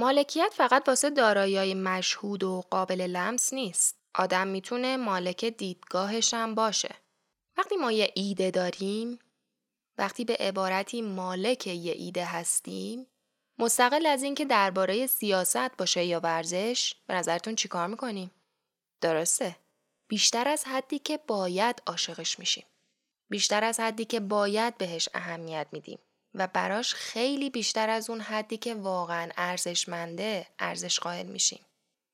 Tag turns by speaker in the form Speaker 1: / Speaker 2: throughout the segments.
Speaker 1: مالکیت فقط واسه دارایی مشهود و قابل لمس نیست. آدم می‌تونه مالک دیدگاهش هم باشه. وقتی ما یه ایده داریم، وقتی به عبارتی مالک یه ایده هستیم، مستقل از اینکه درباره سیاست باشه یا ورزش، به نظرتون چیکار می‌کنیم؟ درسته. بیشتر از حدی که باید عاشقش میشیم. بیشتر از حدی که باید بهش اهمیت میدیم و براش خیلی بیشتر از اون حدی که واقعا ارزشمنده ارزش قائل میشیم.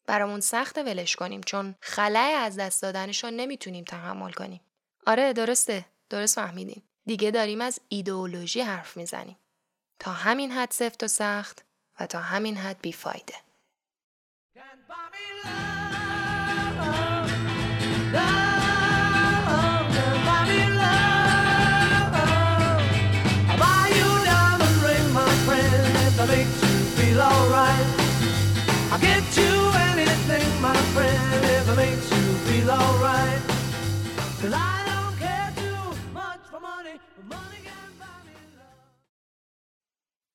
Speaker 1: برامون سخت ولش کنیم چون خلای از دست دادنش رو نمی‌تونیم تحمل کنیم. آره درسته درست فهمیدیم. دیگه داریم از ایدئولوژی حرف می‌زنیم. تا همین حد سفت و سخت و تا همین حد بیفایده.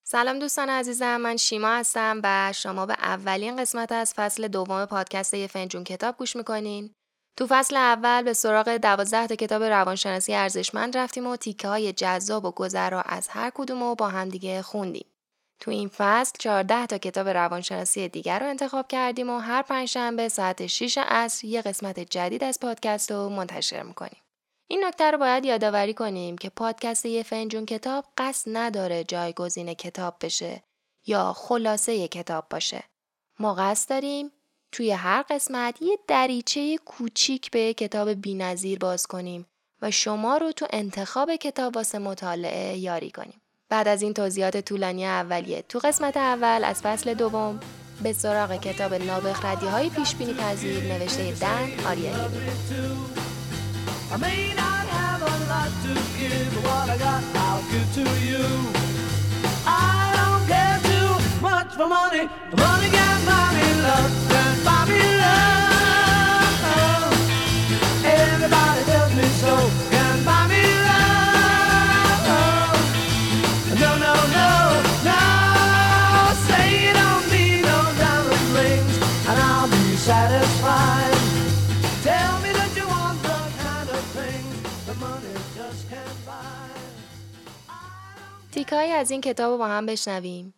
Speaker 1: سلام دوستان عزیزم من شیما هستم و شما به اولین قسمت از فصل دوم پادکست یه فنجون کتاب گوش می‌کنین. تو فصل اول به سراغ دوازده تا کتاب روانشناسی ارزشمند رفتیم و تیکه های جذاب و گذرا از هر کدوم رو با همدیگه خوندیم. تو این فصل 14 تا کتاب روانشناسی دیگر رو انتخاب کردیم و هر پنجشنبه ساعت 6 عصر یه قسمت جدید از پادکست رو منتشر می‌کنیم. این نکته رو باید یادآوری کنیم که پادکست یه فنجون کتاب قصد نداره جایگزین کتاب بشه یا خلاصه کتاب باشه. ما قصد داریم توی هر قسمت یه دریچه کوچیک به کتاب بینظیر باز کنیم و شما رو تو انتخاب کتاب واسه مطالعه یاری کنیم. بعد از این توضیحات طولانی اولیه. تو قسمت اول از فصل دوم به سراغ کتاب نابخ ردی های پیش بینی پذیر نوشته دن آریانی تیکایی از این کتاب رو با هم بشنویم.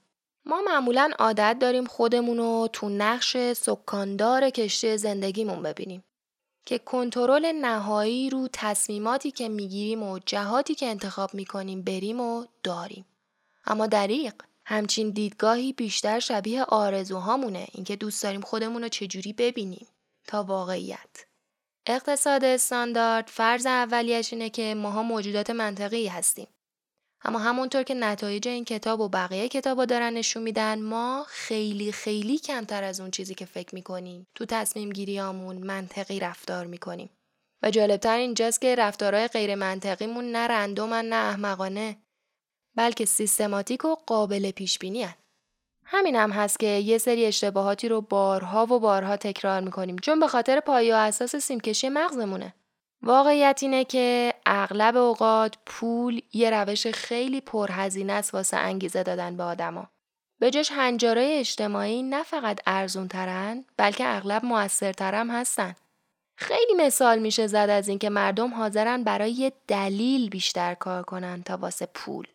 Speaker 1: ما معمولا عادت داریم خودمون رو تو نقش سکاندار کشتی زندگیمون ببینیم که کنترل نهایی رو تصمیماتی که می‌گیریم و جهاتی که انتخاب می‌کنیم بریم و داریم. اما دریق همچین دیدگاهی بیشتر شبیه آرزوهامونه اینکه دوست داریم خودمون رو چجوری ببینیم تا واقعیت. اقتصاد استاندارد فرض اولیش اینه که ماها موجودات منطقی هستیم اما همونطور که نتایج این کتاب و بقیه کتاب دارن نشون میدن ما خیلی خیلی کمتر از اون چیزی که فکر می‌کنیم. تو تصمیم گیریامون منطقی رفتار می‌کنیم. و جالبتر اینجاست که رفتارهای غیر منطقیمون نه رندومن نه احمقانه بلکه سیستماتیک و قابل پیش بینی همین هم هست که یه سری اشتباهاتی رو بارها و بارها تکرار می‌کنیم چون به خاطر پایه و اساس سیمکشی مغزمونه. واقعیت اینه که اغلب اوقات پول یه روش خیلی پرهزینه است واسه انگیزه دادن به آدما. به جاش هنجارای اجتماعی نه فقط ارزون ترن بلکه اغلب موثرترم هستن. خیلی مثال میشه زد از اینکه مردم حاضرن برای یه دلیل بیشتر کار کنن تا واسه پول.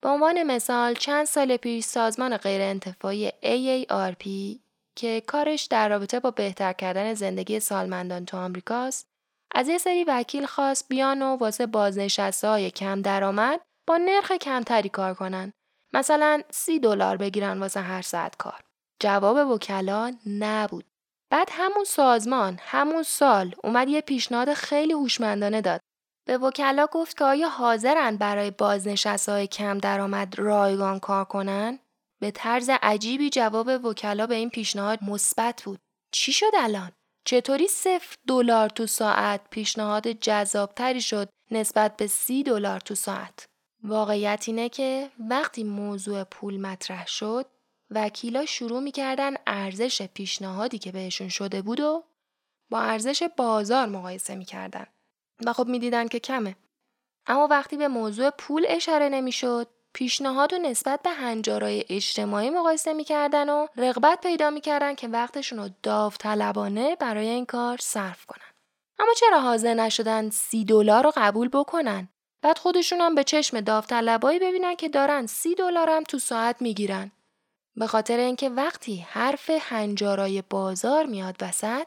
Speaker 1: به عنوان مثال چند سال پیش سازمان غیر انتفاعی AARP که کارش در رابطه با بهتر کردن زندگی سالمندان تو آمریکاست از یه سری وکیل خواست بیان و واسه بازنشسته های کم درآمد با نرخ کمتری کار کنن. مثلا سی دلار بگیرن واسه هر ساعت کار. جواب وکلا نبود. بعد همون سازمان همون سال اومد یه پیشنهاد خیلی هوشمندانه داد. به وکلا گفت که آیا حاضرن برای بازنشسته های کم درآمد رایگان کار کنن؟ به طرز عجیبی جواب وکلا به این پیشنهاد مثبت بود. چی شد الان؟ چطوری صفر دلار تو ساعت پیشنهاد جذابتری شد نسبت به سی دلار تو ساعت؟ واقعیت اینه که وقتی موضوع پول مطرح شد وکیلا شروع می‌کردن ارزش پیشنهادی که بهشون شده بود و با ارزش بازار مقایسه می‌کردن و خب می‌دیدن که کمه. اما وقتی به موضوع پول اشاره نمی‌شد پیشنهاد و نسبت به هنجارای اجتماعی مقایسه می‌کردن و رغبت پیدا می‌کردن که وقتشون رو داوطلبانه برای این کار صرف کنن. اما چرا حاضر نشدن سی دلار رو قبول بکنن؟ بعد خودشون هم به چشم داوطلبایی ببینن که دارن سی دلار هم تو ساعت می‌گیرن. به خاطر اینکه وقتی حرف هنجارای بازار میاد وسط،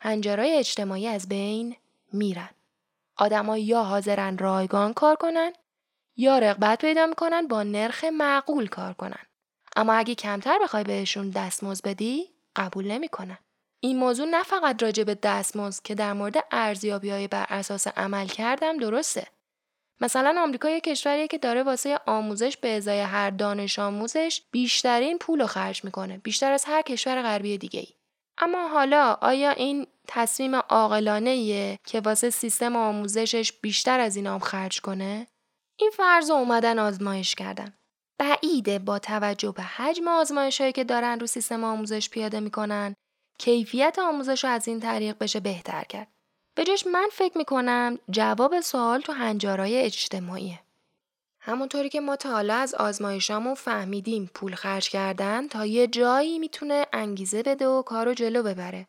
Speaker 1: هنجارای اجتماعی از بین میرن. آدما یا حاضرن رایگان کار کنن یا رغبت پیدا می‌کنن با نرخ معقول کار کنن. اما اگه کمتر بخوای بهشون دستمزد بدی قبول نمی‌کنن. این موضوع نه فقط راجع به دستمزد که در مورد ارزیابی های بر اساس عمل کردم درسته. مثلا آمریکا یک کشوریه که داره واسه آموزش به ازای هر دانش آموزش بیشترین پول رو خرج می‌کنه بیشتر از هر کشور غربی دیگه ای. اما حالا آیا این تصمیم عاقلانه که واسه سیستم آموزشش بیشتر از این هم خرج کنه؟ این فرض اومدن آزمایش کردن. بعیده با توجه به حجم آزمایش هایی که دارن رو سیستم آموزش پیاده می‌کنن کیفیت آموزش رو از این طریق بشه بهتر کرد. به جاش من فکر می‌کنم جواب سوال تو هنجارای اجتماعیه. همونطوری که ما تا حالا از آزمایشامون فهمیدیم پول خرج کردن تا یه جایی می‌تونه انگیزه بده و کارو جلو ببره.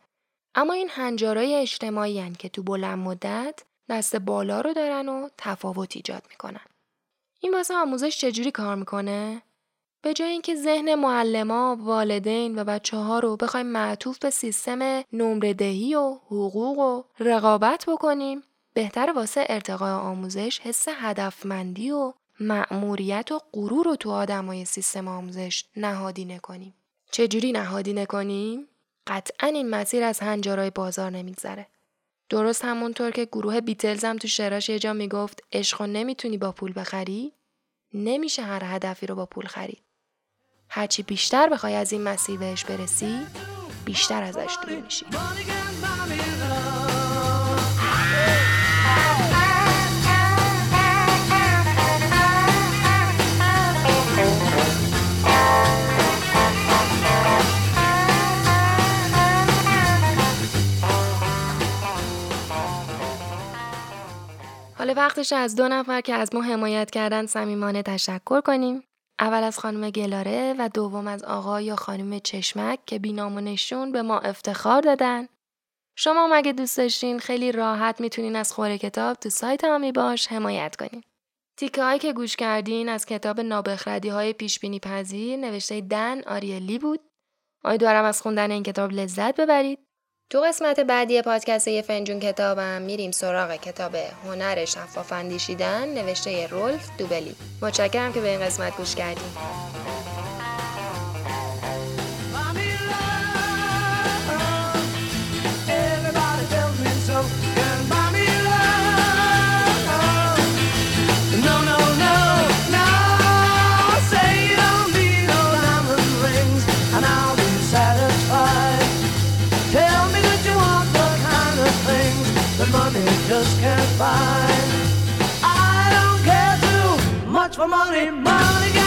Speaker 1: اما این هنجارای اجتماعی هن که تو بلند مدت دست بالا رو دارن و تفاوت ایجاد می‌کنن. این واسه آموزش چجوری کار می‌کنه؟ به جای اینکه ذهن معلما، والدین و بچه ها رو بخوایم معطوف به سیستم نمره دهی و حقوق و رقابت بکنیم، بهتر واسه ارتقای آموزش حس هدفمندی و مأموریت و غرور رو تو آدمای سیستم آموزش نهادینه کنیم. چجوری نهادینه کنیم؟ قطعا این مسیر از هنجارای بازار نمیگذره. درست همونطور که گروه بیتلز هم تو شعراش یه جا می‌گفت عشق نمی‌تونی با پول بخری؟ نمیشه هر هدفی رو با پول خرید. هرچی بیشتر بخوای از این مسیر بهش برسی بیشتر ازش دور میشی. وقتش از دو نفر که از ما حمایت کردن صمیمانه تشکر کنیم. اول از خانم گلاره و دوم از آقا یا خانم چشمک که بینامونشون به ما افتخار دادن. شما مگه دوست داشتین خیلی راحت می‌تونین از خوره کتاب تو سایت همی باش حمایت کنین. تیکه هایی که گوش کردین از کتاب نابخردی های پیش بینی پذیر نوشته دن آریلی بود. امیدوارم از خوندن این کتاب لذت ببرید. تو قسمت بعدی پادکست یه فنجون کتابم میریم سراغ کتاب هنر شفاف اندیشیدن نوشته رولف دوبلی. متشکرم که به این قسمت گوش کردیم. Just. I don't care too much for money, money.